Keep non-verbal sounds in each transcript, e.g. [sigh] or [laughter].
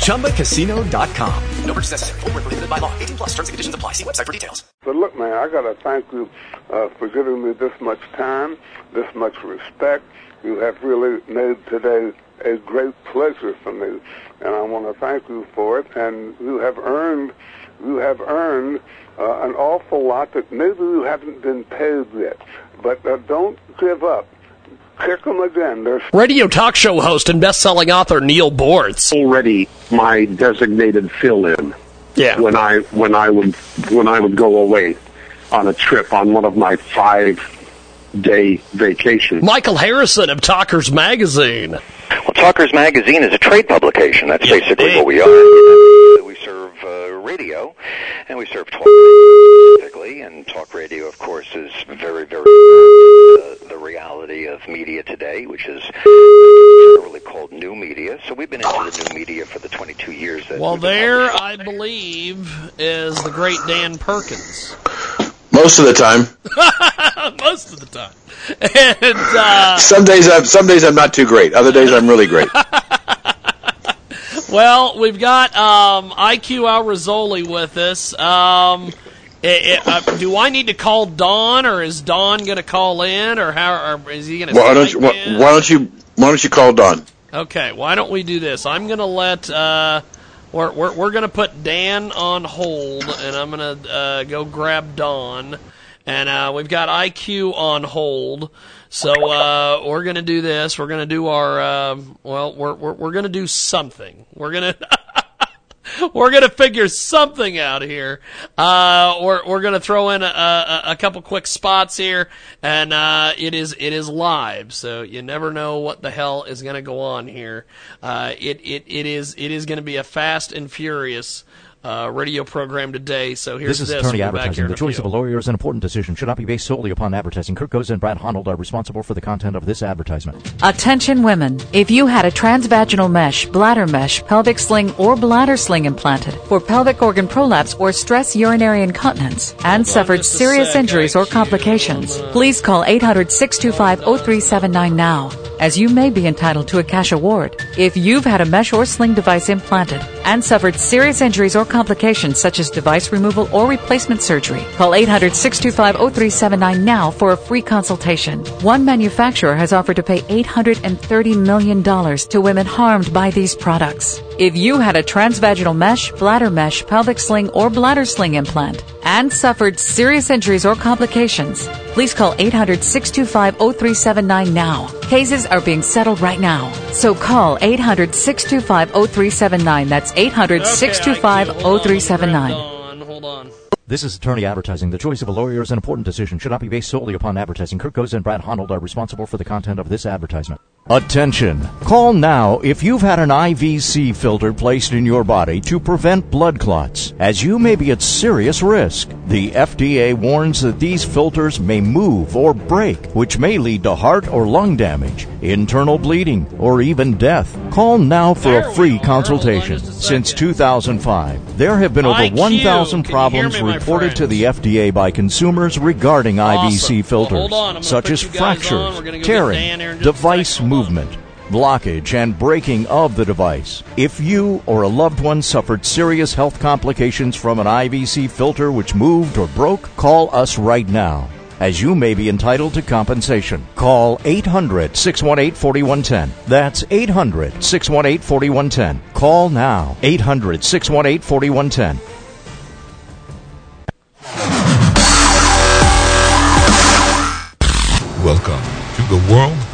ChumbaCasino.com. No purchase necessary. Full prohibited by law. 18 plus terms and conditions apply. See website for details. But look, man, I got to thank you uh, for giving me this much time, this much respect. You have really made today a great pleasure for me, and I want to thank you for it. And you have earned, you have earned uh, an awful lot that maybe you haven't been paid yet. But uh, don't give up. Kick them again. There's Radio talk show host and best-selling author Neil Boortz. Already my designated fill-in. Yeah. When I when I would when I would go away on a trip on one of my five day vacations. Michael Harrison of Talkers Magazine. Well, Talkers Magazine is a trade publication. That's yes, basically what we are. We serve uh, radio, and we serve talk specifically. And talk radio, of course, is very, very uh, the reality of media today, which is generally called new media. So we've been into the new media for the 22 years. That well, there, I believe, is the great Dan Perkins. Most of the time. [laughs] Most of the time. [laughs] And uh, some days I'm some days I'm not too great. Other days I'm really great. [laughs] well, we've got um, IQ Al Rassooli with us. Um, it, it, uh, do I need to call Don, or is Don going to call in, or how? Or is he going to? Why don't you? Why, why, don't you? Why don't you call Don? Okay. Why don't we do this? I'm going to let. Uh, we're we're, we're going to put Dan on hold, and I'm going to uh, go grab Don, and uh, we've got IQ on hold. So uh, we're to do this. We're to do our uh, well. We're we're, we're to do something. We're to. [laughs] we're gonna figure something out here. Uh, we're we're gonna throw in a, a, a couple quick spots here, and uh, it is it is live, so you never know what the hell is gonna go on here. Uh, it it it is it is gonna be a fast and furious uh, radio program today. So here's this. is this. attorney we'll advertising. The choice of a lawyer is an important decision. Should not be based solely upon advertising. Kurt Goza and Brad Honnold are responsible for the content of this advertisement. Attention women. If you had a transvaginal mesh, bladder mesh, pelvic sling, or bladder sling implanted for pelvic organ prolapse or stress urinary incontinence and suffered serious injuries or complications, please call 800-625-0379 now as you may be entitled to a cash award. If you've had a mesh or sling device implanted and suffered serious injuries or complications such as device removal or replacement surgery. Call 800-625-0379 now for a free consultation. One manufacturer has offered to pay $830 million to women harmed by these products. If you had a transvaginal mesh, bladder mesh, pelvic sling, or bladder sling implant and suffered serious injuries or complications, please call 800-625-0379 now. Cases are being settled right now. So call 800-625-0379. That's 800-625-0379. Hold on. This is attorney advertising. The choice of a lawyer is an important decision. Should not be based solely upon advertising. Kurt Goza and Brad Honnold are responsible for the content of this advertisement. Attention! Call now if you've had an IVC filter placed in your body to prevent blood clots, as you may be at serious risk. The FDA warns that these filters may move or break, which may lead to heart or lung damage, internal bleeding, or even death. Call now for a free consultation. Since 2005, there have been over 1,000 problems reported to the FDA by consumers regarding IVC filters, such as fractures, tearing, device movement, blockage, and breaking of the device. If you or a loved one suffered serious health complications from an IVC filter which moved or broke, call us right now. As you may be entitled to compensation. Call 800 618 4110. That's 800 618 4110. Call now. 800 618 4110.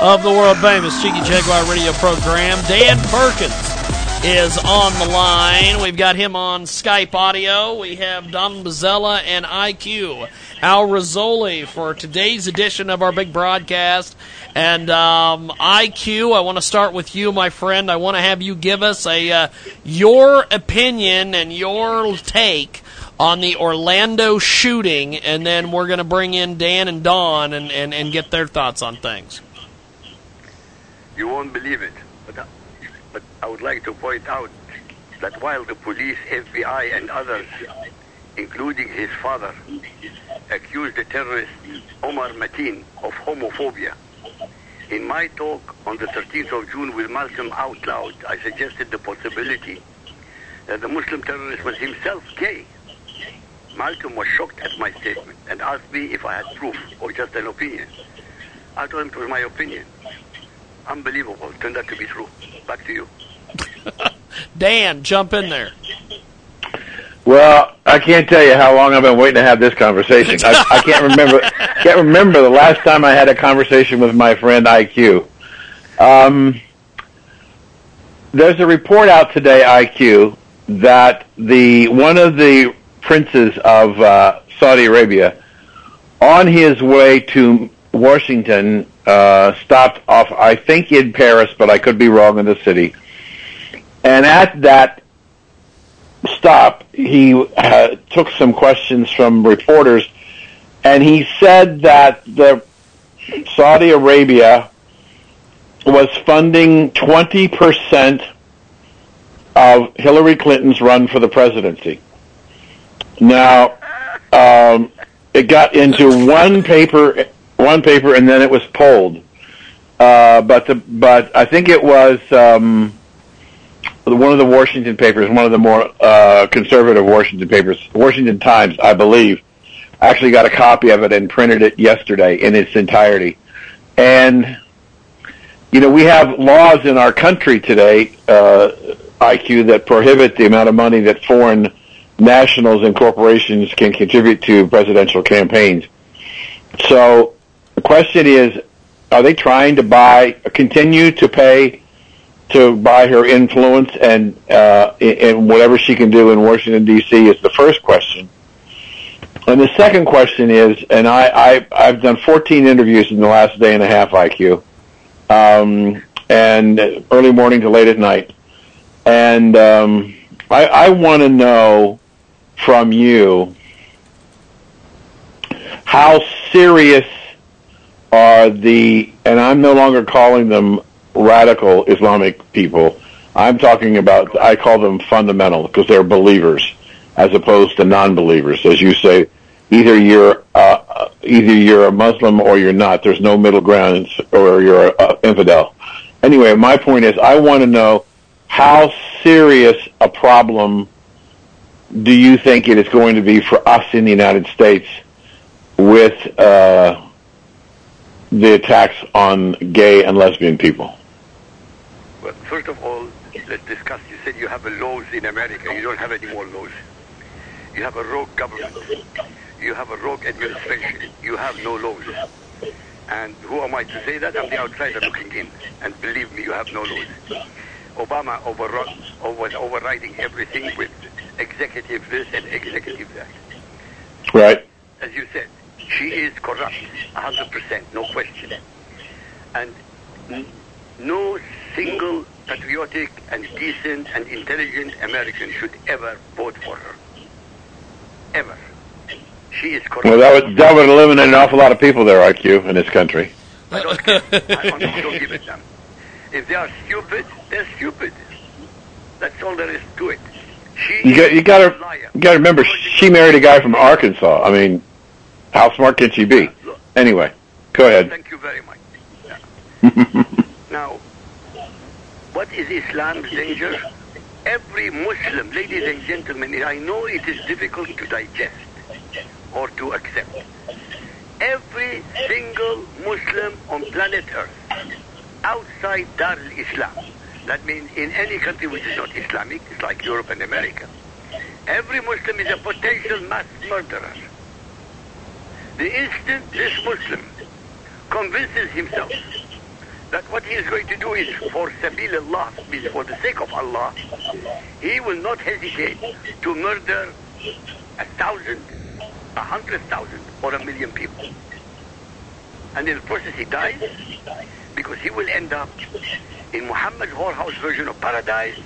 of the world famous Jiggy Jaguar radio program. Dan Perkins is on the line. We've got him on Skype audio. We have Don Mazzella and IQ Al Rassooli for today's edition of our big broadcast. And um, IQ, I want to start with you, my friend. I want to have you give us a uh, your opinion and your take on the Orlando shooting, and then we're going to bring in Dan and Don and, and, and get their thoughts on things. You won't believe it, but, uh, but I would like to point out that while the police, FBI, and others, including his father, accused the terrorist Omar Mateen of homophobia, in my talk on the 13th of June with Malcolm Out Loud, I suggested the possibility that the Muslim terrorist was himself gay. Malcolm was shocked at my statement and asked me if I had proof or just an opinion. I told him it was my opinion. Unbelievable. Turned out to be true. Back to you. [laughs] Dan, jump in there. Well, I can't tell you how long I've been waiting to have this conversation. I, I can't remember can't remember the last time I had a conversation with my friend IQ. Um, there's a report out today, IQ, that the one of the princes of uh, Saudi Arabia, on his way to Washington, uh, stopped off. I think in Paris, but I could be wrong in the city. And at that stop, he uh, took some questions from reporters, and he said that the Saudi Arabia was funding 20% of Hillary Clinton's run for the presidency. Now, um, it got into one paper, one paper, and then it was pulled. Uh, but the but I think it was um, one of the Washington papers, one of the more uh, conservative Washington papers, Washington Times, I believe. I actually got a copy of it and printed it yesterday in its entirety. And you know, we have laws in our country today, uh, IQ, that prohibit the amount of money that foreign nationals and corporations can contribute to presidential campaigns. So the question is, are they trying to buy, continue to pay to buy her influence and uh, in whatever she can do in Washington D.C. is the first question. And the second question is, and I, I I've done 14 interviews in the last day and a half, IQ, um, and early morning to late at night, and um, I, I want to know from you how serious are the, and I'm no longer calling them radical Islamic people. I'm talking about, I call them fundamental because they're believers as opposed to non-believers. As you say, either you're, uh, either you're a Muslim or you're not. There's no middle ground or you're an infidel. Anyway, my point is I want to know how serious a problem do you think it is going to be for us in the United States with uh, the attacks on gay and lesbian people? Well, first of all, let's discuss. You said you have a laws in America. You don't have any more laws. You have a rogue government. You have a rogue administration. You have no laws. And who am I to say that? I'm the outsider looking in. And believe me, you have no laws. Obama overrun, was overriding everything with executive this and executive that. Right. As you said, she is corrupt, 100%, no question. And no single patriotic and decent and intelligent American should ever vote for her. Ever. She is corrupt. Well, that would that would eliminate an awful lot of people there, IQ, in this country. I don't. I don't give a damn. If they are stupid, they're stupid. That's all there is to it. She You got you got to you got to remember she married a guy from Arkansas. I mean, how smart can she be? Anyway, go ahead. Thank you very much. [laughs] Now, What is Islam's danger? Every Muslim, ladies and gentlemen, I know it is difficult to digest or to accept. Every single Muslim on planet Earth outside Dar al-Islam, that means in any country which is not Islamic, it's like Europe and America, every Muslim is a potential mass murderer. The instant this Muslim convinces himself that what he is going to do is for sabil Allah, means for the sake of Allah, he will not hesitate to murder a thousand, a hundred thousand, or a million people. And in the process he dies because he will end up in Muhammad's whorehouse version of paradise,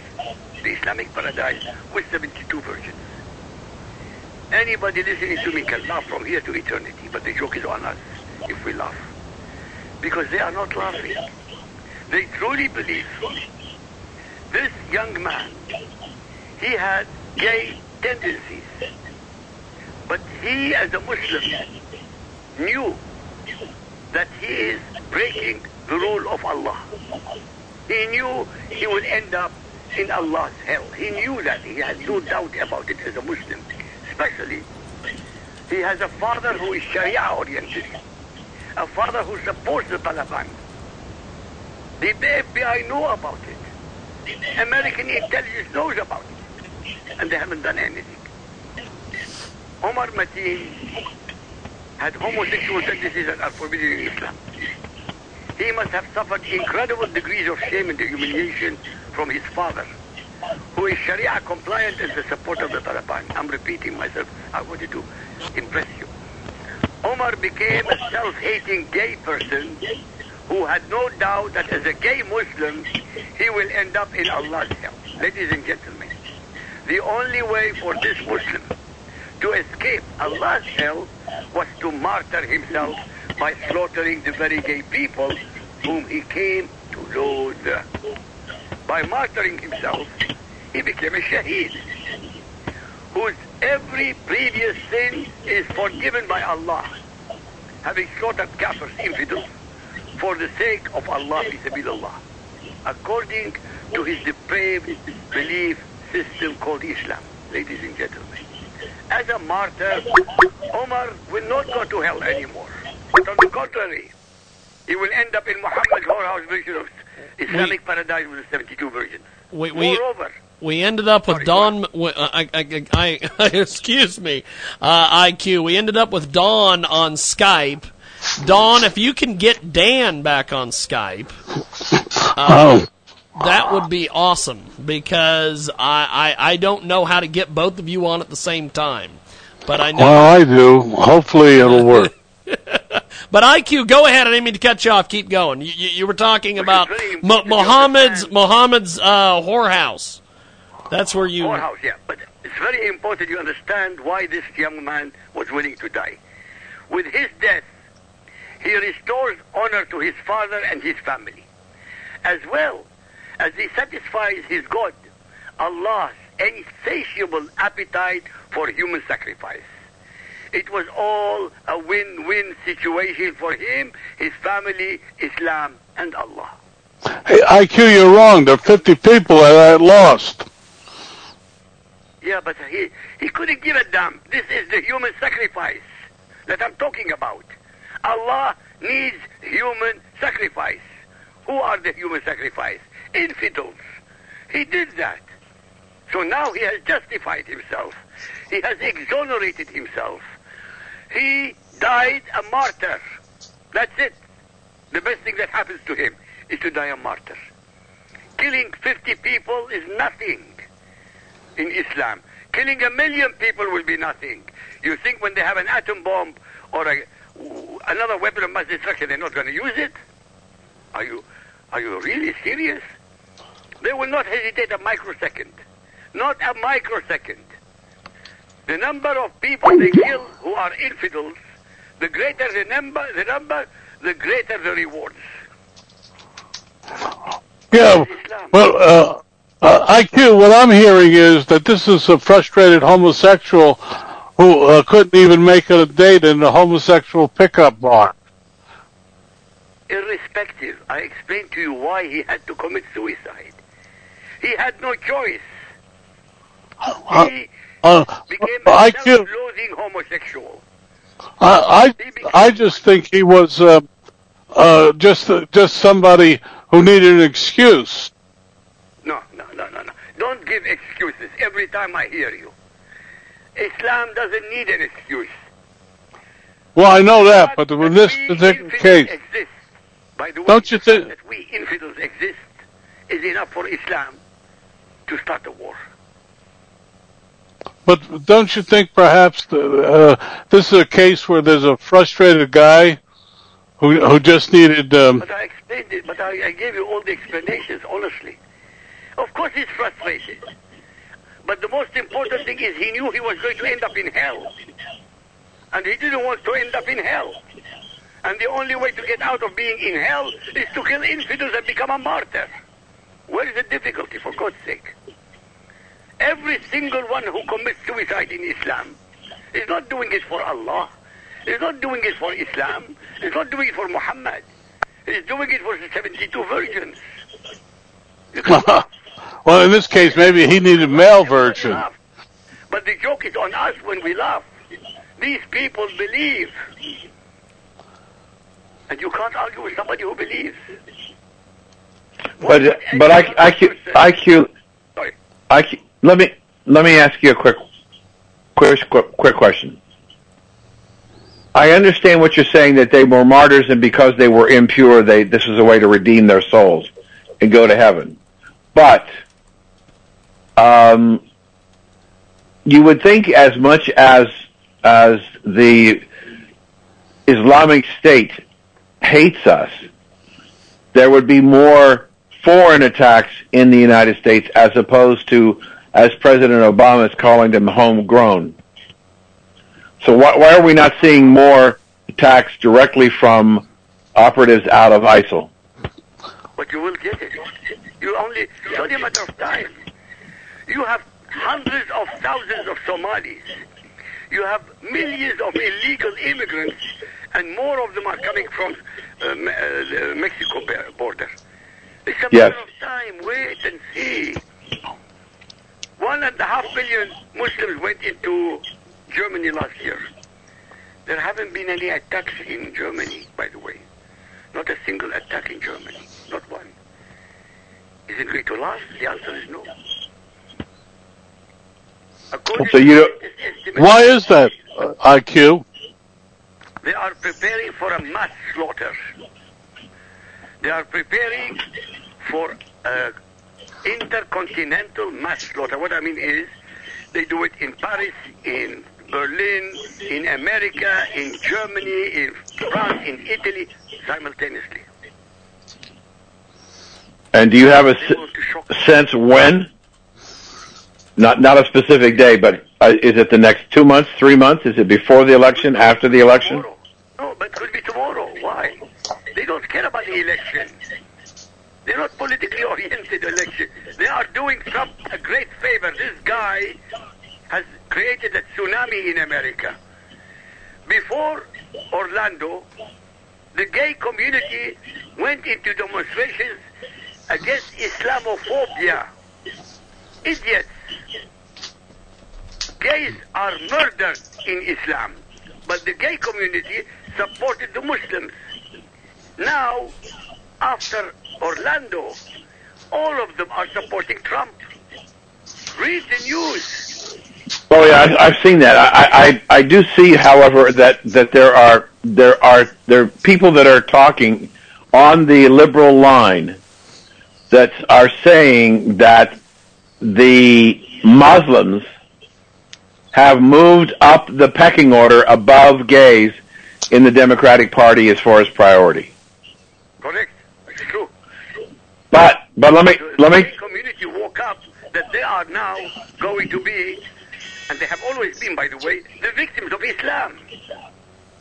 the Islamic paradise, with 72 virgins. Anybody listening to me can laugh from here to eternity, but the joke is on us if we laugh. Because they are not laughing. They truly believe this young man, he had gay tendencies. But he, as a Muslim, knew that he is breaking the rule of Allah. He knew he would end up in Allah's hell. He knew that. He had no doubt about it as a Muslim. Especially, he has a father who is Sharia-oriented. A father who supports the Taliban. The FBI know about it. American intelligence knows about it. And they haven't done anything. Omar Mateen had homosexual tendencies that are forbidden in Islam. He must have suffered incredible degrees of shame and humiliation from his father, who is Sharia compliant and the support of the Taliban. I'm repeating myself. I wanted to impress you. Omar became a self-hating gay person who had no doubt that as a gay Muslim, he will end up in Allah's hell. Ladies and gentlemen, the only way for this Muslim to escape Allah's hell was to martyr himself by slaughtering the very gay people whom he came to loathe. By martyring himself, he became a shaheed, whose every previous sin is forgiven by Allah, having slaughtered kafirs, infidels, for the sake of Allah, Allah, according to his depraved belief system called Islam, ladies and gentlemen. As a martyr, Omar will not go to hell anymore. But on the contrary, he will end up in Muhammad's whorehouse version of Islamic we, paradise with the 72 version. We, we, Moreover, we ended up with Don. Uh, I, I, I, I, [laughs] excuse me, uh, IQ. We ended up with Don on Skype. Don, if you can get Dan back on Skype, uh, oh. that would be awesome because I, I I don't know how to get both of you on at the same time. But I know. Well, I do. Hopefully, it'll work. [laughs] [laughs] but IQ, go ahead. I didn't mean to cut you off. Keep going. You, you, you were talking about Muhammad's Muhammad's uh, whorehouse. That's where you. Whorehouse, yeah. But it's very important you understand why this young man was willing to die. With his death, he restores honor to his father and his family, as well as he satisfies his God, Allah's insatiable appetite for human sacrifice. It was all a win-win situation for him, his family, Islam, and Allah. Hey, IQ, you're wrong. There are 50 people that I lost. Yeah, but he, he couldn't give a damn. This is the human sacrifice that I'm talking about. Allah needs human sacrifice. Who are the human sacrifice? Infidels. He did that. So now he has justified himself. He has exonerated himself. He died a martyr. That's it. The best thing that happens to him is to die a martyr. Killing 50 people is nothing in Islam. Killing a million people will be nothing. You think when they have an atom bomb or a, another weapon of mass destruction, they're not going to use it? Are you, are you really serious? They will not hesitate a microsecond. Not a microsecond. The number of people they kill who are infidels, the greater the number, the number, the greater the rewards. Yeah, well, uh, uh, IQ, what I'm hearing is that this is a frustrated homosexual who uh, couldn't even make it a date in the homosexual pickup bar. Irrespective, I explained to you why he had to commit suicide. He had no choice. Uh, He uh, became a self-loathing homosexual. I, I I just think he was uh, uh, just just somebody who needed an excuse. No, no, no, no, no. Don't give excuses every time I hear you. Islam doesn't need an excuse. Well, I know that, but in this particular case, Exist. By the way, Don't you think- that we infidels exist is enough for Islam to start a war. But don't you think perhaps uh, this is a case where there's a frustrated guy who who just needed um, But I explained it, but I, I gave you all the explanations honestly. Of course he's frustrated. But the most important thing is he knew he was going to end up in hell. And he didn't want to end up in hell. And the only way to get out of being in hell is to kill infidels and become a martyr. Where is the difficulty, for God's sake? Every single one who commits suicide in Islam is not doing it for Allah. He's not doing it for Islam. He's not doing it for Muhammad. He's doing it for the 72 virgins. well, in this case, maybe he needed male virgin. But the joke is on us when we laugh. These people believe. And you can't argue with somebody who believes. But but I, IQ IQ IQ. Let me let me let me ask you a quick question. I understand what you're saying that they were martyrs and because they were impure, they this is a way to redeem their souls and go to heaven. But um, you would think as much as as the Islamic State hates us, there would be more foreign attacks in the United States as opposed to, as President Obama is calling them, homegrown. So why, why are we not seeing more attacks directly from operatives out of ISIL? But you will get it. You only, it's only a matter of time. You have hundreds of thousands of Somalis. You have millions of illegal immigrants, and more of them are coming from uh, uh, the Mexico border. It's a Yes. matter of time. Wait and see. One and a half million Muslims went into Germany last year. There haven't been any attacks in Germany, by the way. Not a single attack in Germany. Not one. Is it going to last? The answer is no. So you Why is that, uh, IQ? They are preparing for a mass slaughter. They are preparing for a intercontinental mass slaughter. What I mean is, they do it in Paris, in Berlin, in America, in Germany, in France, in Italy, simultaneously. And do you have a s- sense when? Not not a specific day, but uh, is it the next two months, three months? Is it before the election, after the election? No, but it could be tomorrow. Why? They don't care about the election. They're not politically oriented election. They are doing Trump a great favor. This guy has created a tsunami in America. Before Orlando, the gay community went into demonstrations against Islamophobia. Idiots. Gays are murdered in Islam, but the gay community supported the Muslims. Now, after Orlando, all of them are supporting Trump. Read the news. Oh yeah, I, I've seen that. I, I I do see, however, that that there are there are there are people that are talking on the liberal line that are saying that the Muslims have moved up the pecking order above gays in the Democratic Party as far as priority. Correct. It's true. But but let me let me The community woke up that they are now going to be, and they have always been, by the way, the victims of Islam.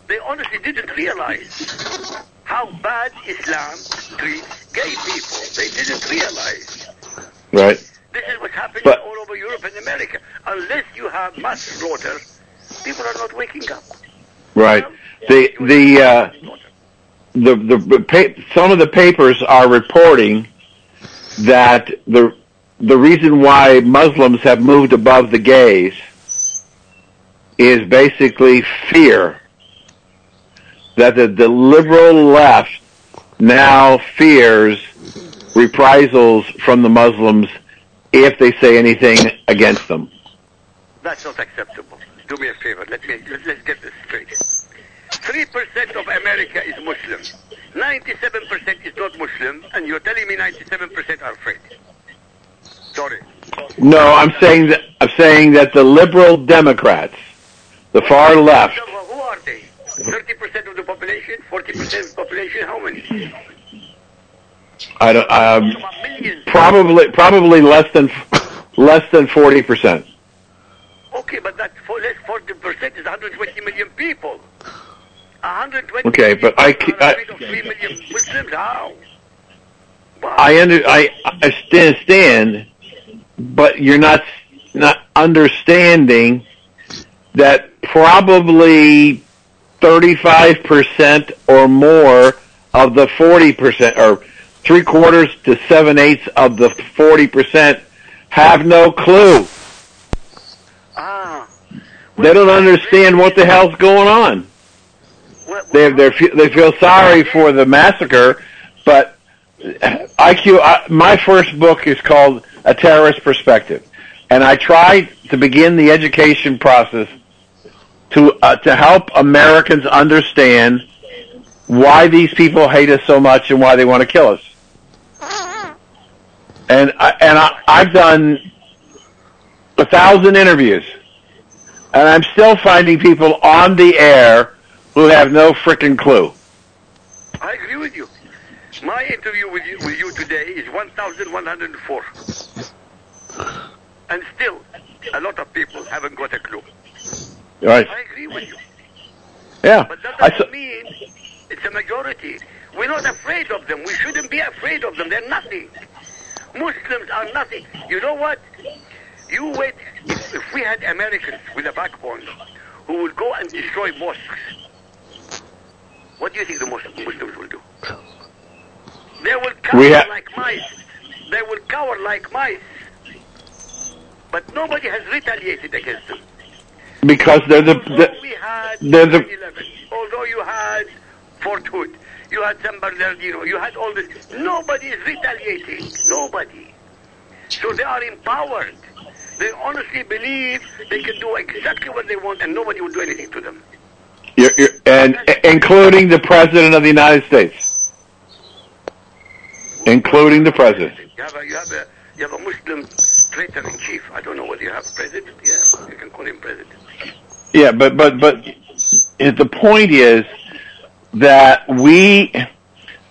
They honestly didn't realize how bad Islam treats gay people. They didn't realize. right. This is what's happening But- all over Europe and America. Unless you have mass slaughter, people are not waking up. Right. The the uh, the the, the some of the papers are reporting that the the reason why Muslims have moved above the gays is basically fear that the, the liberal left now fears reprisals from the Muslims if they say anything against them. That's not acceptable. Do me a favor. Let me let, let's get this straight. Three percent of America is Muslim. Ninety-seven percent is not Muslim, and you're telling me ninety-seven percent are afraid. Sorry. No, I'm saying that I'm saying that the liberal Democrats, the far left, Who are they? Thirty percent of the population? Forty percent of the population? How many? I don't, um, probably probably less than [coughs] less than forty percent. Okay, but that for less forty percent is 120 million people. 120 Okay, but I, I afraid of three million Muslims. How? I under I I understand, but you're not not understanding that probably 35% or more of the 40% or three quarters to seven eighths of the 40% have no clue. Ah, They don't understand what the hell's going on. They they they feel sorry for the massacre, but IQ. I, my first book is called A Terrorist Perspective, and I tried to begin the education process to uh, to help Americans understand why these people hate us so much and why they want to kill us. And I, and I, I've done a thousand interviews, and I'm still finding people on the air who have no freaking clue. I agree with you. My interview with you, with you today is 1,104. And still, a lot of people haven't got a clue. Right? I agree with you. Yeah. But that I doesn't s- mean it's a majority. We're not afraid of them. We shouldn't be afraid of them. They're nothing. Muslims are nothing. You know what? You wait. If, if we had Americans with a backbone who would go and destroy mosques, what do you think the Mus- Muslims will do? They will cower ha- like mice. They will cower like mice. But nobody has retaliated against them. because they're the, the We had they're the 9/11. Although you had Fort Hood, you had San Bernardino, you had all this. Nobody is retaliating. Nobody. So they are empowered. They honestly believe they can do exactly what they want and nobody will do anything to them. You're, you're, and including the president of the United States, including the president. You have a, you have a, you have a Muslim traitor in chief. I don't know whether you have president. Yeah, you can call him president. Yeah, but but but the point is that we. I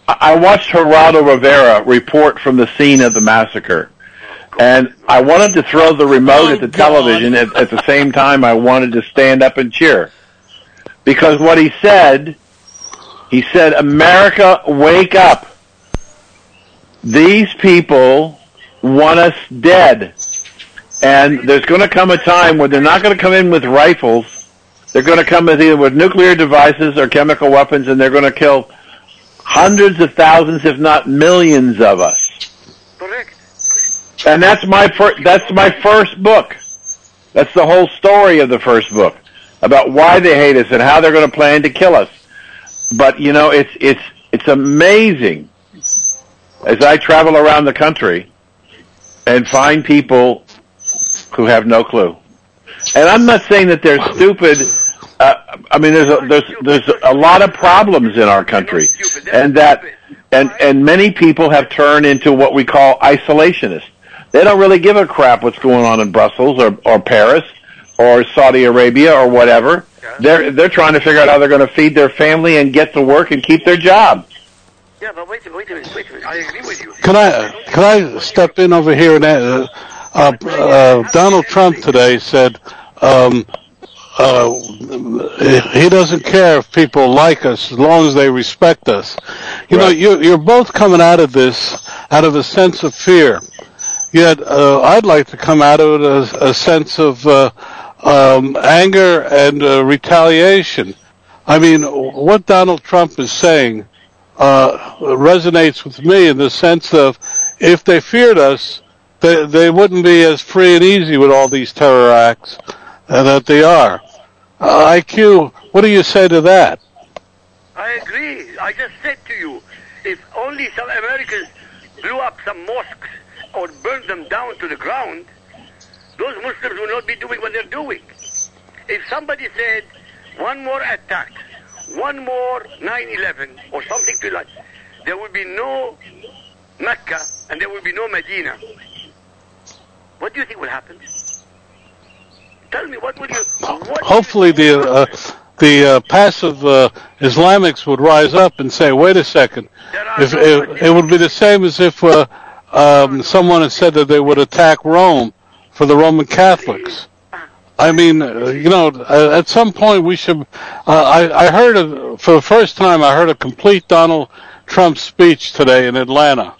I watched Geraldo Rivera report from the scene of the massacre, and I wanted to throw the remote at the oh, television. At, at the same time, I wanted to stand up and cheer because what he said, he said, "America, wake up! These people want us dead." And there's going to come a time where they're not going to come in with rifles. They're going to come with either with nuclear devices or chemical weapons, and they're going to kill hundreds of thousands, if not millions, of us. Correct. And that's my fir- that's my first book. That's the whole story of the first book about why they hate us and how they're going to plan to kill us. But you know, it's it's it's amazing as I travel around the country and find people who have no clue. And I'm not saying that they're stupid. Uh, I mean, there's a, there's there's a lot of problems in our country, and that and and many people have turned into what we call isolationists. They don't really give a crap what's going on in Brussels or or Paris or Saudi Arabia or whatever. They're they're trying to figure out how they're going to feed their family and get to work and keep their job. Yeah, but wait, a- wait a minute, wait a minute. I agree with you. Can I can I step in over here and uh, uh, uh, Donald Trump today said um, uh, he doesn't care if people like us as long as they respect us. You know, you're, you're both coming out of this out of a sense of fear. Yet uh, I'd like to come out of it as a sense of uh, um, anger and uh, retaliation. I mean, what Donald Trump is saying uh, resonates with me in the sense of if they feared us, they they wouldn't be as free and easy with all these terror acts uh, that they are. Uh, IQ, what do you say to that? I agree. I just said to you, if only some Americans blew up some mosques or burned them down to the ground, those Muslims will not be doing what they're doing. If somebody said one more attack, one more 9/11 or something to like, there will be no Mecca and there will be no Medina. What do you think will happen? Tell me, what would you? What Hopefully, the uh, the uh, passive uh, Islamics would rise up and say, "Wait a second, if, if it would be the same as if uh, um, someone had said that they would attack Rome for the Roman Catholics." I mean, uh, you know, uh, at some point we should. Uh, I, I heard a, for the first time. I heard a complete Donald Trump speech today in Atlanta,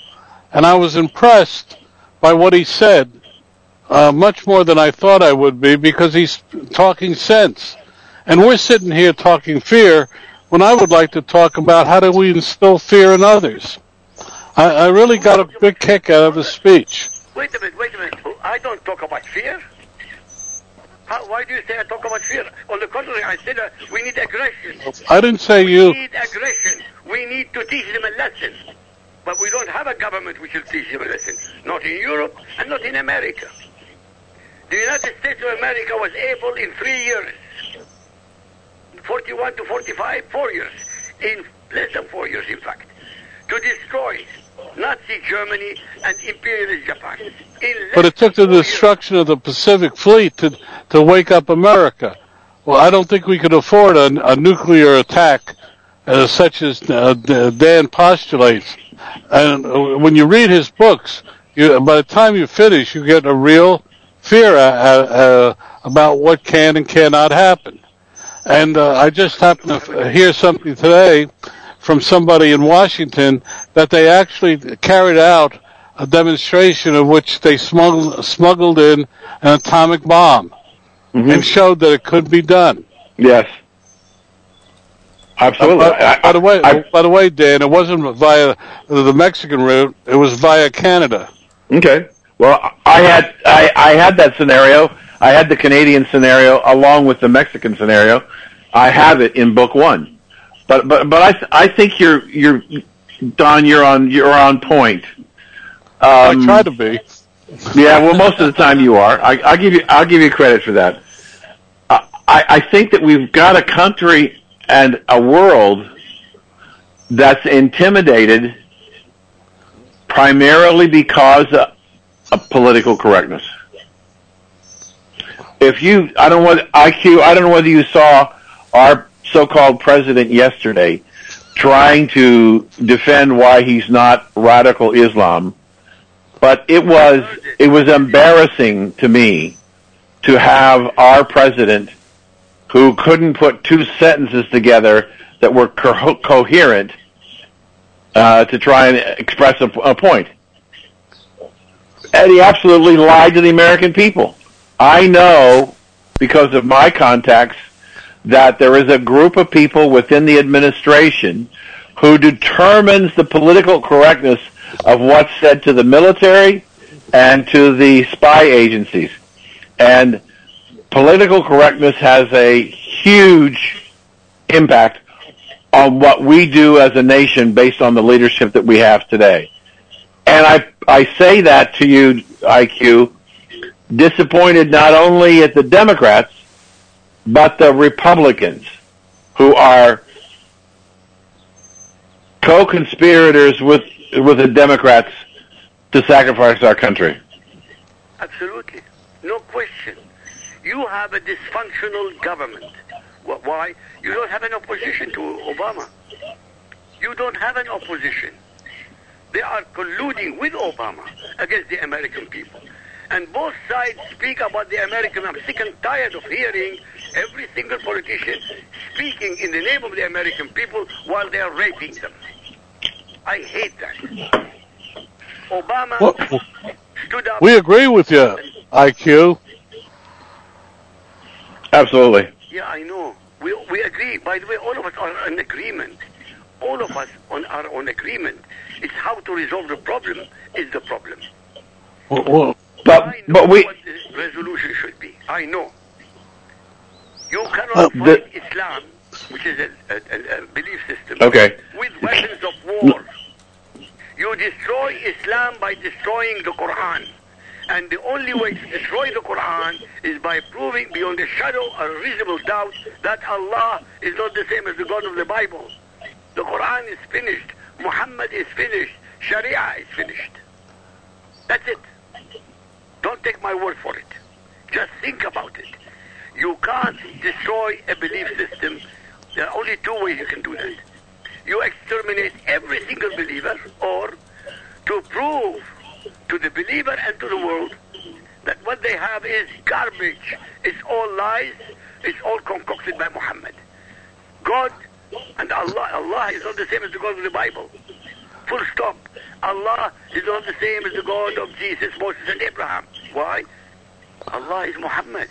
and I was impressed by what he said, uh, much more than I thought I would be, because he's talking sense. And we're sitting here talking fear when I would like to talk about how do we instill fear in others. I, I really got a big kick out of his speech. Wait a minute, wait a minute. I don't talk about fear. How, why do you say I talk about fear? On the contrary, I said uh, we need aggression. I didn't say We you. need aggression. We need to teach them a lesson. But we don't have a government which will teach them a lesson. Not in Europe and not in America. The United States of America was able in three years, 41 to 45, four years, in less than four years in fact, to destroy Nazi Germany and Imperialist Japan. But it took the destruction of the Pacific Fleet to to wake up America. Well, I don't think we could afford a, a nuclear attack uh, such as uh, Dan postulates. And uh, when you read his books, you, by the time you finish, you get a real fear uh, uh, about what can and cannot happen. And uh, I just happened to hear something today from somebody in Washington that they actually carried out a demonstration of which they smuggled, smuggled in an atomic bomb and showed that it could be done. Yes. Absolutely. Uh, by, by the way, by the way, Dan, it wasn't via the Mexican route; it was via Canada. Okay. Well, I had I, I had that scenario. I had the Canadian scenario along with the Mexican scenario. I have it in book one. But but but I th- I think you're you're Don. You're on you're on point. Um, I try to be. Yeah, well, most of the time you are. I, I'll give you I'll give you credit for that. I I think that we've got a country and a world that's intimidated primarily because of, of political correctness. If you, I don't what IQ, I don't know whether you saw our so-called president yesterday trying to defend why he's not radical Islam, but it was it was embarrassing to me to have our president who couldn't put two sentences together that were co- coherent uh, to try and express a, a point. And he absolutely lied to the American people. I know because of my contacts that there is a group of people within the administration who determines the political correctness of what's said to the military and to the spy agencies. And political correctness has a huge impact on what we do as a nation based on the leadership that we have today. And I, I say that to you, IQ, disappointed not only at the Democrats, but the Republicans who are co-conspirators with, with the Democrats to sacrifice our country. Absolutely. No question. You have a dysfunctional government. Why? You don't have an opposition to Obama. You don't have an opposition. They are colluding with Obama against the American people. And both sides speak about the American. I'm sick and tired of hearing every single politician speaking in the name of the American people while they are raping them. I hate that. Obama Well, stood up. we agree with you, IQ. Absolutely. Yeah, I know. We, we agree. By the way, all of us are in agreement. All of us on, are on agreement. It's how to resolve the problem is the problem. Well, but but we what the resolution should be. I know. You cannot Uh, fight Islam, which is a, a, a, a belief system, Okay. with weapons of war. You destroy Islam by destroying the Quran. And the only way to destroy the Quran is by proving beyond a shadow of reasonable doubt that Allah is not the same as the God of the Bible. The Quran is finished. Muhammad is finished. Sharia is finished. That's it. Don't take my word for it. Just think about it. You can't destroy a belief system. There are only two ways you can do that. You exterminate every single believer, or to prove to the believer and to the world that what they have is garbage. It's all lies. It's all concocted by Muhammad. God and Allah, Allah is not the same as the God of the Bible. Full stop. Allah is not the same as the God of Jesus, Moses, and Abraham. Why? Allah is Muhammad.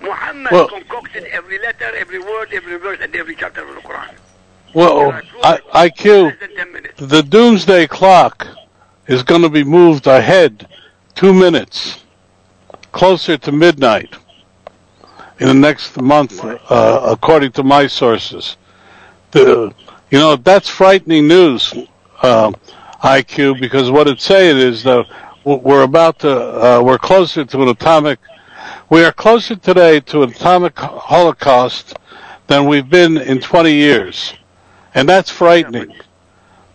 Muhammad Well- concocted every letter, every word, every verse, and every chapter of the Quran. Well, I, IQ, the doomsday clock is going to be moved ahead two minutes, closer to midnight in the next month, uh, according to my sources. The, you know, that's frightening news, um, IQ, because what it's saying is that we're about to, uh, we're closer to an atomic, we are closer today to an atomic holocaust than we've been in 20 years. And that's frightening.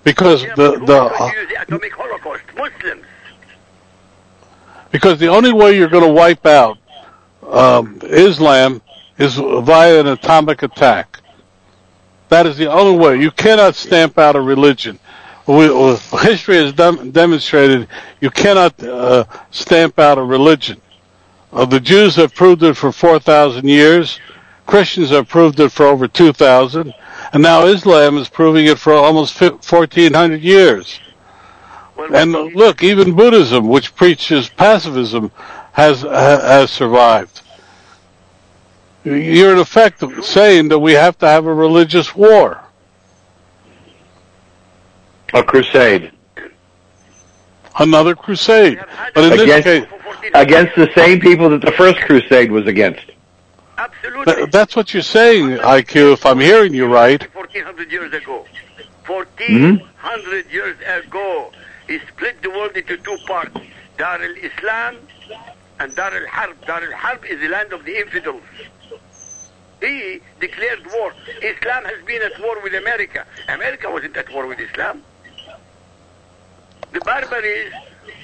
Because the, the, Use the atomic holocaust. Muslims. because the only way you're going to wipe out um, Islam is via an atomic attack. That is the only way. You cannot stamp out a religion. We, uh, history has dem- demonstrated you cannot uh, stamp out a religion. Uh, the Jews have proved it for 4,000 years. Christians have proved it for over 2,000. And now Islam is proving it for almost 1,400 years. And look, even Buddhism, which preaches pacifism, has ha- has survived. You're in effect saying that we have to have a religious war. A crusade Another crusade. But in this against case, against the same people that the first crusade was against. th- that's what you're saying, IQ, if I'm hearing you right. 1400 years ago. Mhm. 1400 years ago, he split the world into two parts. Dar al-Islam and Dar al-Harb. Dar al-Harb is the land of the infidels. He declared war. Islam has been at war with America. America wasn't at war with Islam. The Barbaries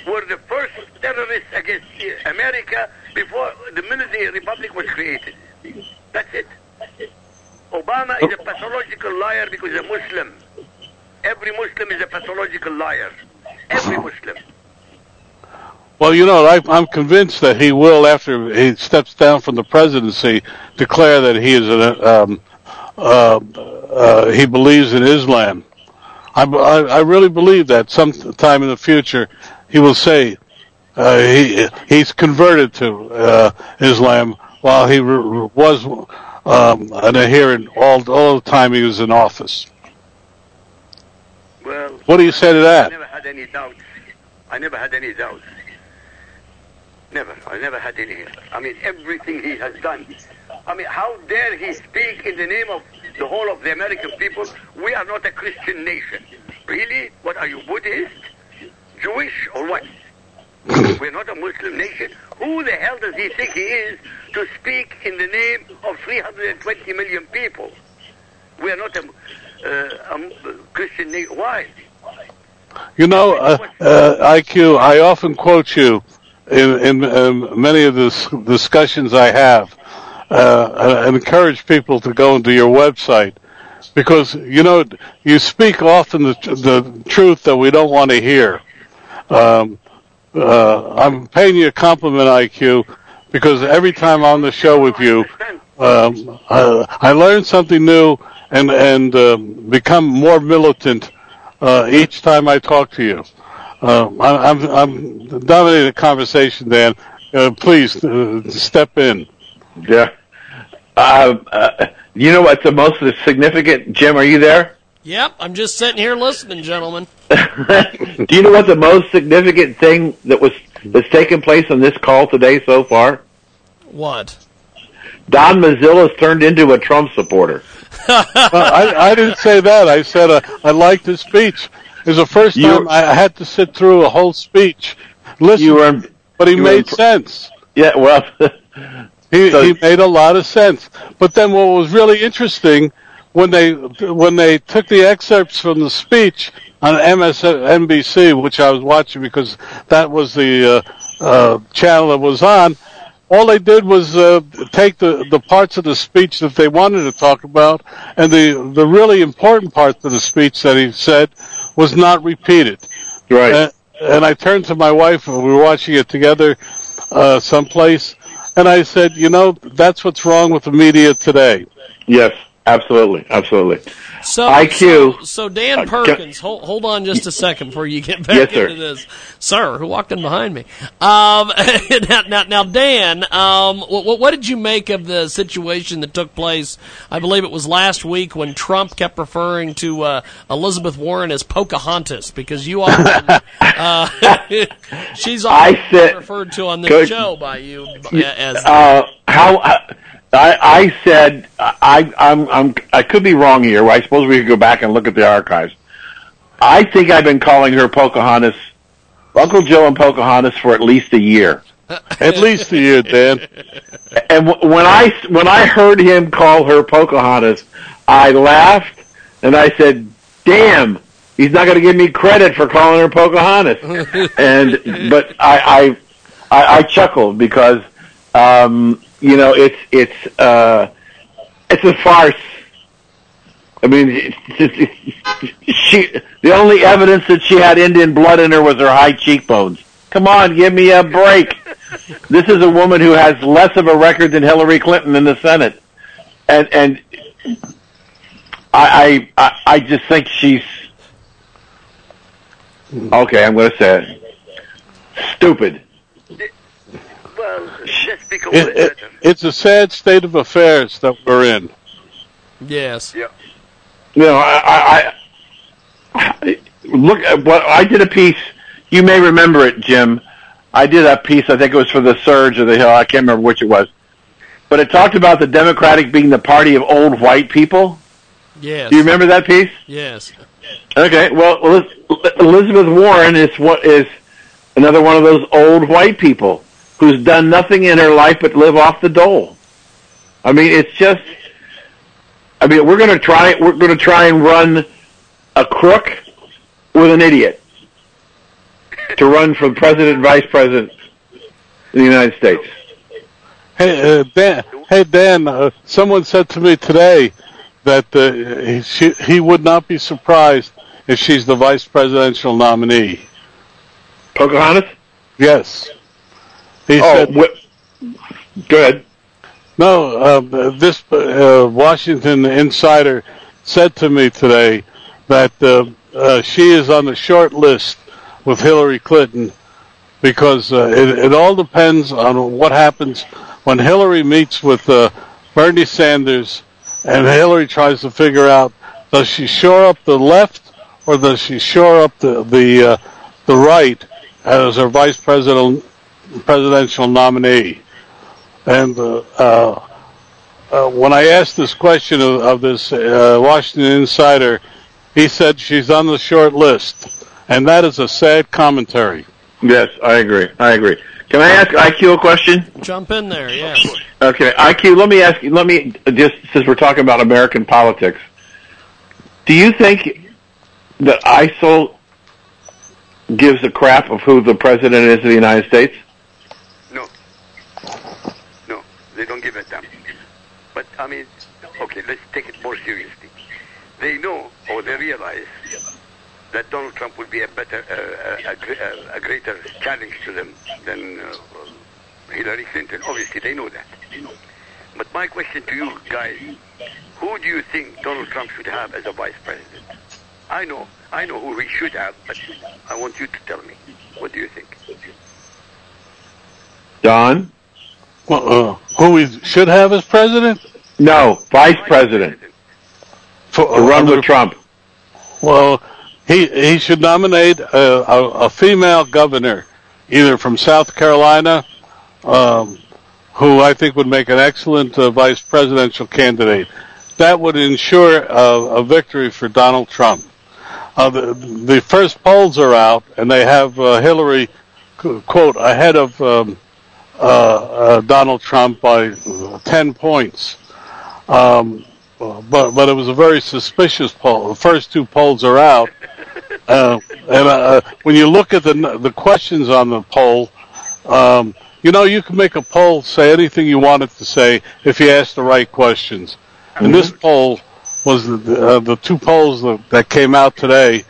were the first terrorists against America before the military republic was created. That's it. Obama is a pathological liar because he's a Muslim. Every Muslim is a pathological liar. Every Muslim. Well, you know, I, I'm convinced that he will, after he steps down from the presidency, declare that he is an, um, uh, uh, he believes in Islam. I, I, I really believe that sometime in the future he will say uh, he he's converted to uh, Islam while he re- was um, an adherent all all the time he was in office. Well, What do you say to that? I never had any doubts. I never had any doubts. Never. I never had any. I mean, everything he has done. I mean, how dare he speak in the name of the whole of the American people? We are not a Christian nation. Really? What are you, Buddhist? Jewish or what? [laughs] We're not a Muslim nation. Who the hell does he think he is to speak in the name of 320 million people? We are not a, uh, a Christian nation. Why? You know, uh, uh, IQ, I often quote you in, in, in many of the discussions I have. Uh, encourage people to go into your website because you know you speak often the, the truth that we don't want to hear. Um, uh, I'm paying you a compliment, IQ, because every time I'm on the show with you, um, I, I learn something new and and uh, become more militant uh, each time I talk to you. Uh, I, I'm I'm dominating the conversation, Dan. Uh, please uh, step in. Yeah. Uh, uh, you know what's the most significant? Jim, are you there? Yep, I'm just sitting here listening, gentlemen. [laughs] Do you know what the most significant thing that was that's taken place on this call today so far? What? Don Mazzella's turned into a Trump supporter. [laughs] well, I, I didn't say that. I said uh, I liked his speech. It was the first You- time I had to sit through a whole speech. Listen, You were, but he you made impr- sense. Yeah, well, [laughs] He, So- he made a lot of sense. But then what was really interesting when they when they took the excerpts from the speech on MSNBC, which I was watching because that was the uh, uh, channel that was on. All they did was uh, take the, the parts of the speech that they wanted to talk about, and the the really important part of the speech that he said was not repeated. Right. And, and I turned to my wife, and we were watching it together uh, someplace, and I said, you know, that's what's wrong with the media today. yes, absolutely, absolutely. So IQ. So, so Dan Uh, Perkins, hold, hold on just a second before you get [laughs] back Yes, sir. into this, sir. Who walked in behind me? Um, [laughs] now, now, now, Dan, um, what, what did you make of the situation that took place? I believe it was last week when Trump kept referring to uh, Elizabeth Warren as Pocahontas because you often uh, [laughs] she's often I said- referred to on this show by you as Uh, how I, I said I, I'm, I'm I could be wrong here. I suppose we could go back and look at the archives. I think I've been calling her Pocahontas, Uncle Joe and Pocahontas for at least a year. [laughs] At least a year, Dan. And w- when I when I heard him call her Pocahontas, I laughed and I said, "Damn, he's not going to give me credit for calling her Pocahontas." [laughs] and but I I I, I chuckled because um, you know it's it's uh, it's a farce. I mean, it's, it's, it's, she the only evidence that she had Indian blood in her was her high cheekbones. Come on, give me a break. This is a woman who has less of a record than Hillary Clinton in the Senate, and and I I I- just think she's okay. I'm going to say it. Stupid. Well, just speak a It, it, it's a sad state of affairs that we're in. yes. Yeah. You know, I, I, I look at what I did a piece. You may remember it, Jim. I did a piece. I think it was for the Surge of the Hill. I can't remember which it was, but it talked about the Democratic being the party of old white people. Yes. Do you remember that piece? Yes. Okay. Well, Elizabeth Warren is what is another one of those old white people who's done nothing in her life but live off the dole. I mean, it's just. I mean, we're going to try. We're going to try and run a crook with an idiot to run for president, and vice president of the United States. Hey, uh, Dan, hey, Dan uh, someone said to me today that uh, he, she, he would not be surprised if she's the vice presidential nominee. Pocahontas? Yes. He Oh, said, wh- good. No, uh, this uh, Washington insider said to me today that uh, uh, she is on the short list with Hillary Clinton because uh, it, it all depends on what happens when Hillary meets with uh, Bernie Sanders and Hillary tries to figure out does she shore up the left or does she shore up the the uh, the right as her vice president presidential nominee. And uh, uh, uh, when I asked this question of, of this uh, Washington insider, he said she's on the short list, and that is a sad commentary. Yes, I agree. I agree. Can I ask IQ a question? Jump in there, yes. Okay, IQ. Let me ask you. Let me just since we're talking about American politics, do you think that ISIL gives a crap of who the president is of the United States? No. No, they don't give a damn. But, I mean, okay, let's take it more seriously. They know or they realize that Donald Trump would be a better, uh, a, a, uh, a greater challenge to them than uh, Hillary Clinton. Obviously, they know that. But my question to you guys, who do you think Donald Trump should have as a vice president? I know, I know who he should have, but I want you to tell me. What do you think? Don? Well, uh, who we should have as president? No, vice president For, to run with Trump. Well, he he should nominate a, a, a female governor, either from South Carolina, um, who I think would make an excellent uh, vice presidential candidate. That would ensure a, a victory for Donald Trump. Uh, the, the first polls are out, and they have uh, Hillary, quote, ahead of um, uh, uh, Donald Trump by uh, 10 points. Um, but but it was a very suspicious poll. The first two polls are out, uh, and uh, when you look at the the questions on the poll, um, you know you can make a poll say anything you want it to say if you ask the right questions. And this poll was the uh, the two polls that, that came out today.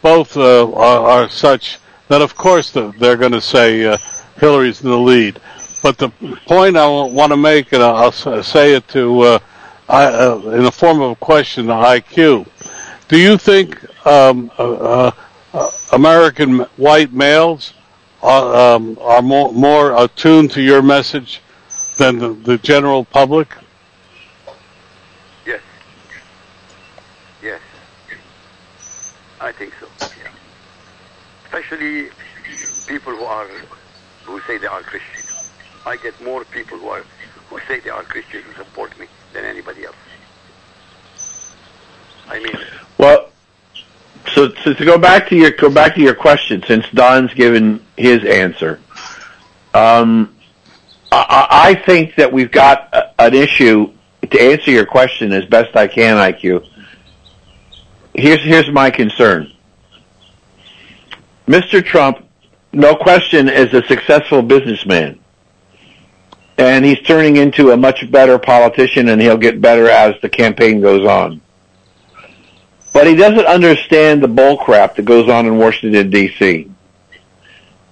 Both uh, are, are such that, of course, the, they're going to say uh, Hillary's in the lead. But the point I want to make, and I'll say it to uh, I, uh, in the form of a question to IQ. Do you think um, uh, uh, American white males are, um, are more, more attuned to your message than the, the general public? Yes. Yes. I think so. Yeah. Especially people who are who say they are Christian. I get more people who are who say they are Christians who support me than anybody else. I mean, Well, so, so to go back to your go back to your question, since Don's given his answer, um, I, I think that we've got a, an issue to answer your question as best I can, IQ. Here's here's my concern. Mr. Trump, no question, is a successful businessman. And he's turning into a much better politician and he'll get better as the campaign goes on but he doesn't understand the bull crap that goes on in Washington D.C.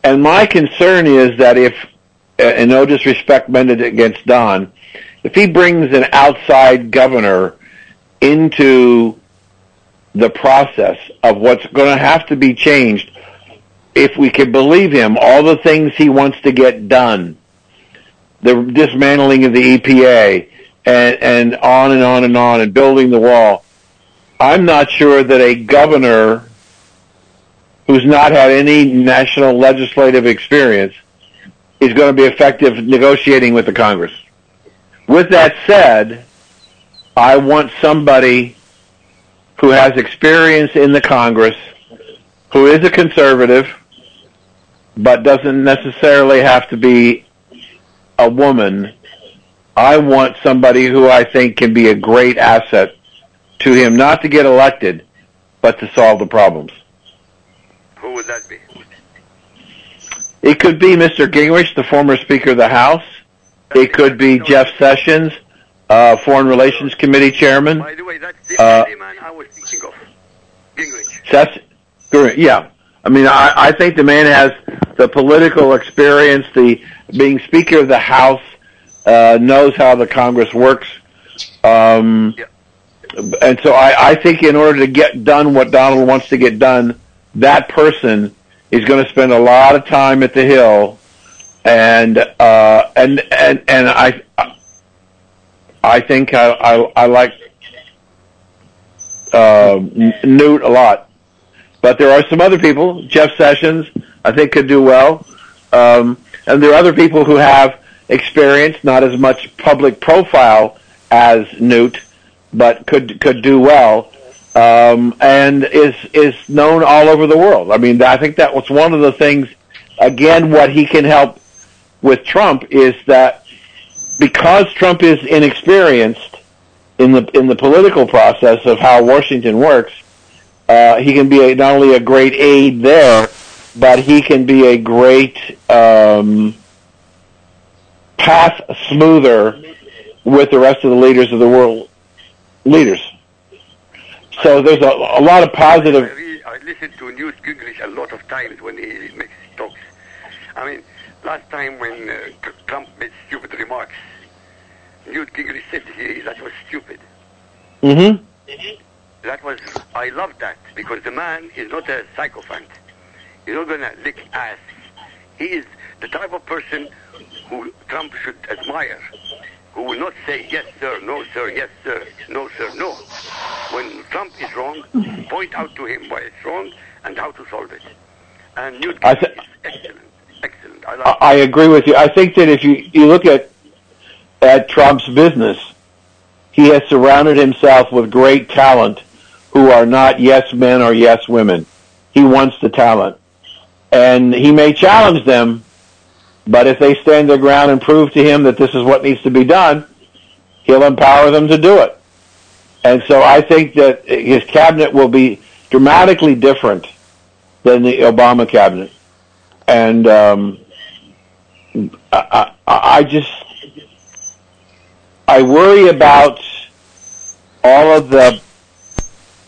And my concern is that if, uh, and no disrespect meant against Don, if he brings an outside governor into the process of what's going to have to be changed, if we can believe him, all the things he wants to get done, the dismantling of the EPA, and, and on and on and on, and building the wall, I'm not sure that a governor who's not had any national legislative experience is going to be effective negotiating with the Congress. With that said, I want somebody who has experience in the Congress, who is a conservative, but doesn't necessarily have to be a woman. I want somebody who I think can be a great asset to him not to get elected, but to solve the problems. who would that be? It could be Mr. Gingrich, the former Speaker of the House. It could be Jeff Sessions, uh, Foreign Relations Committee Chairman. By the way, that's the Uh, man I was thinking of. Gingrich. That's. Yeah. I mean, I, I think the man has the political experience, the being Speaker of the House, uh, knows how the Congress works. Um, And so I, I think in order to get done what Donald wants to get done, that person is going to spend a lot of time at the Hill, and uh, and and and I I think I I, I like uh, Newt a lot. But there are some other people, Jeff Sessions, I think could do well. Um, and there are other people who have experience, not as much public profile as Newt, but could could do well. Um, and is is known all over the world. I mean, I think that was one of the things. Again, what he can help with Trump is that because Trump is inexperienced in the in the political process of how Washington works, uh, he can be a, not only a great aide there, but he can be a great um, path smoother with the rest of the leaders of the world leaders. So there's a, a lot of positive. I, read, I listened to Newt Gingrich a lot of times when he makes talks. I mean, last time when uh, Trump made stupid remarks, Newt Gingrich said he, that was stupid. Mm-hmm. That was, I love that because the man is not a psychopath. He's not going to lick ass. He is the type of person who Trump should admire, who will not say yes sir, no sir, yes sir, no sir, no. when Trump is wrong, point out to him why it's wrong and how to solve it. And Newt I th- is excellent, excellent. I like I agree with you. I think that if you, you look at at Trump's business, he has surrounded himself with great talent who are not yes men or yes women. He wants the talent. And he may challenge them, but if they stand their ground and prove to him that this is what needs to be done, he'll empower them to do it. And so I think that his cabinet will be dramatically different than the Obama cabinet. And um, I, I, I just I worry about all of the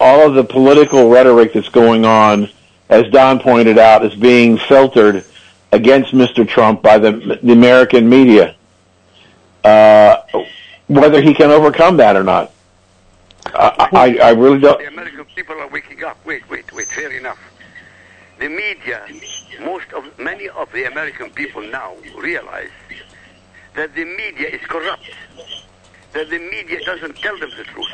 all of the political rhetoric that's going on, as Don pointed out, is being filtered against Mr. Trump by the, the American media. Uh, whether he can overcome that or not, I, I, I really don't. The American people are waking up. Wait, wait, wait. Fair enough. The media, most of many of the American people now realize that the media is corrupt. That the media doesn't tell them the truth.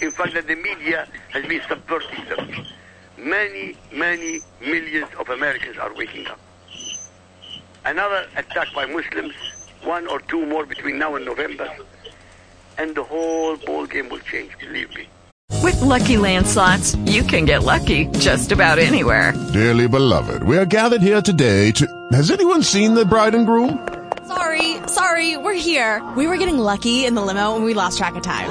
In fact, that the media has been subverting them. Many, many millions of Americans are waking up. Another attack by Muslims, one or two more between now and November, and the whole ball game will change. Believe me. With Lucky Land slots, you can get lucky just about anywhere. Dearly beloved, we are gathered here today to. Has anyone seen the bride and groom? Sorry, sorry, we're here. We were getting lucky in the limo and we lost track of time.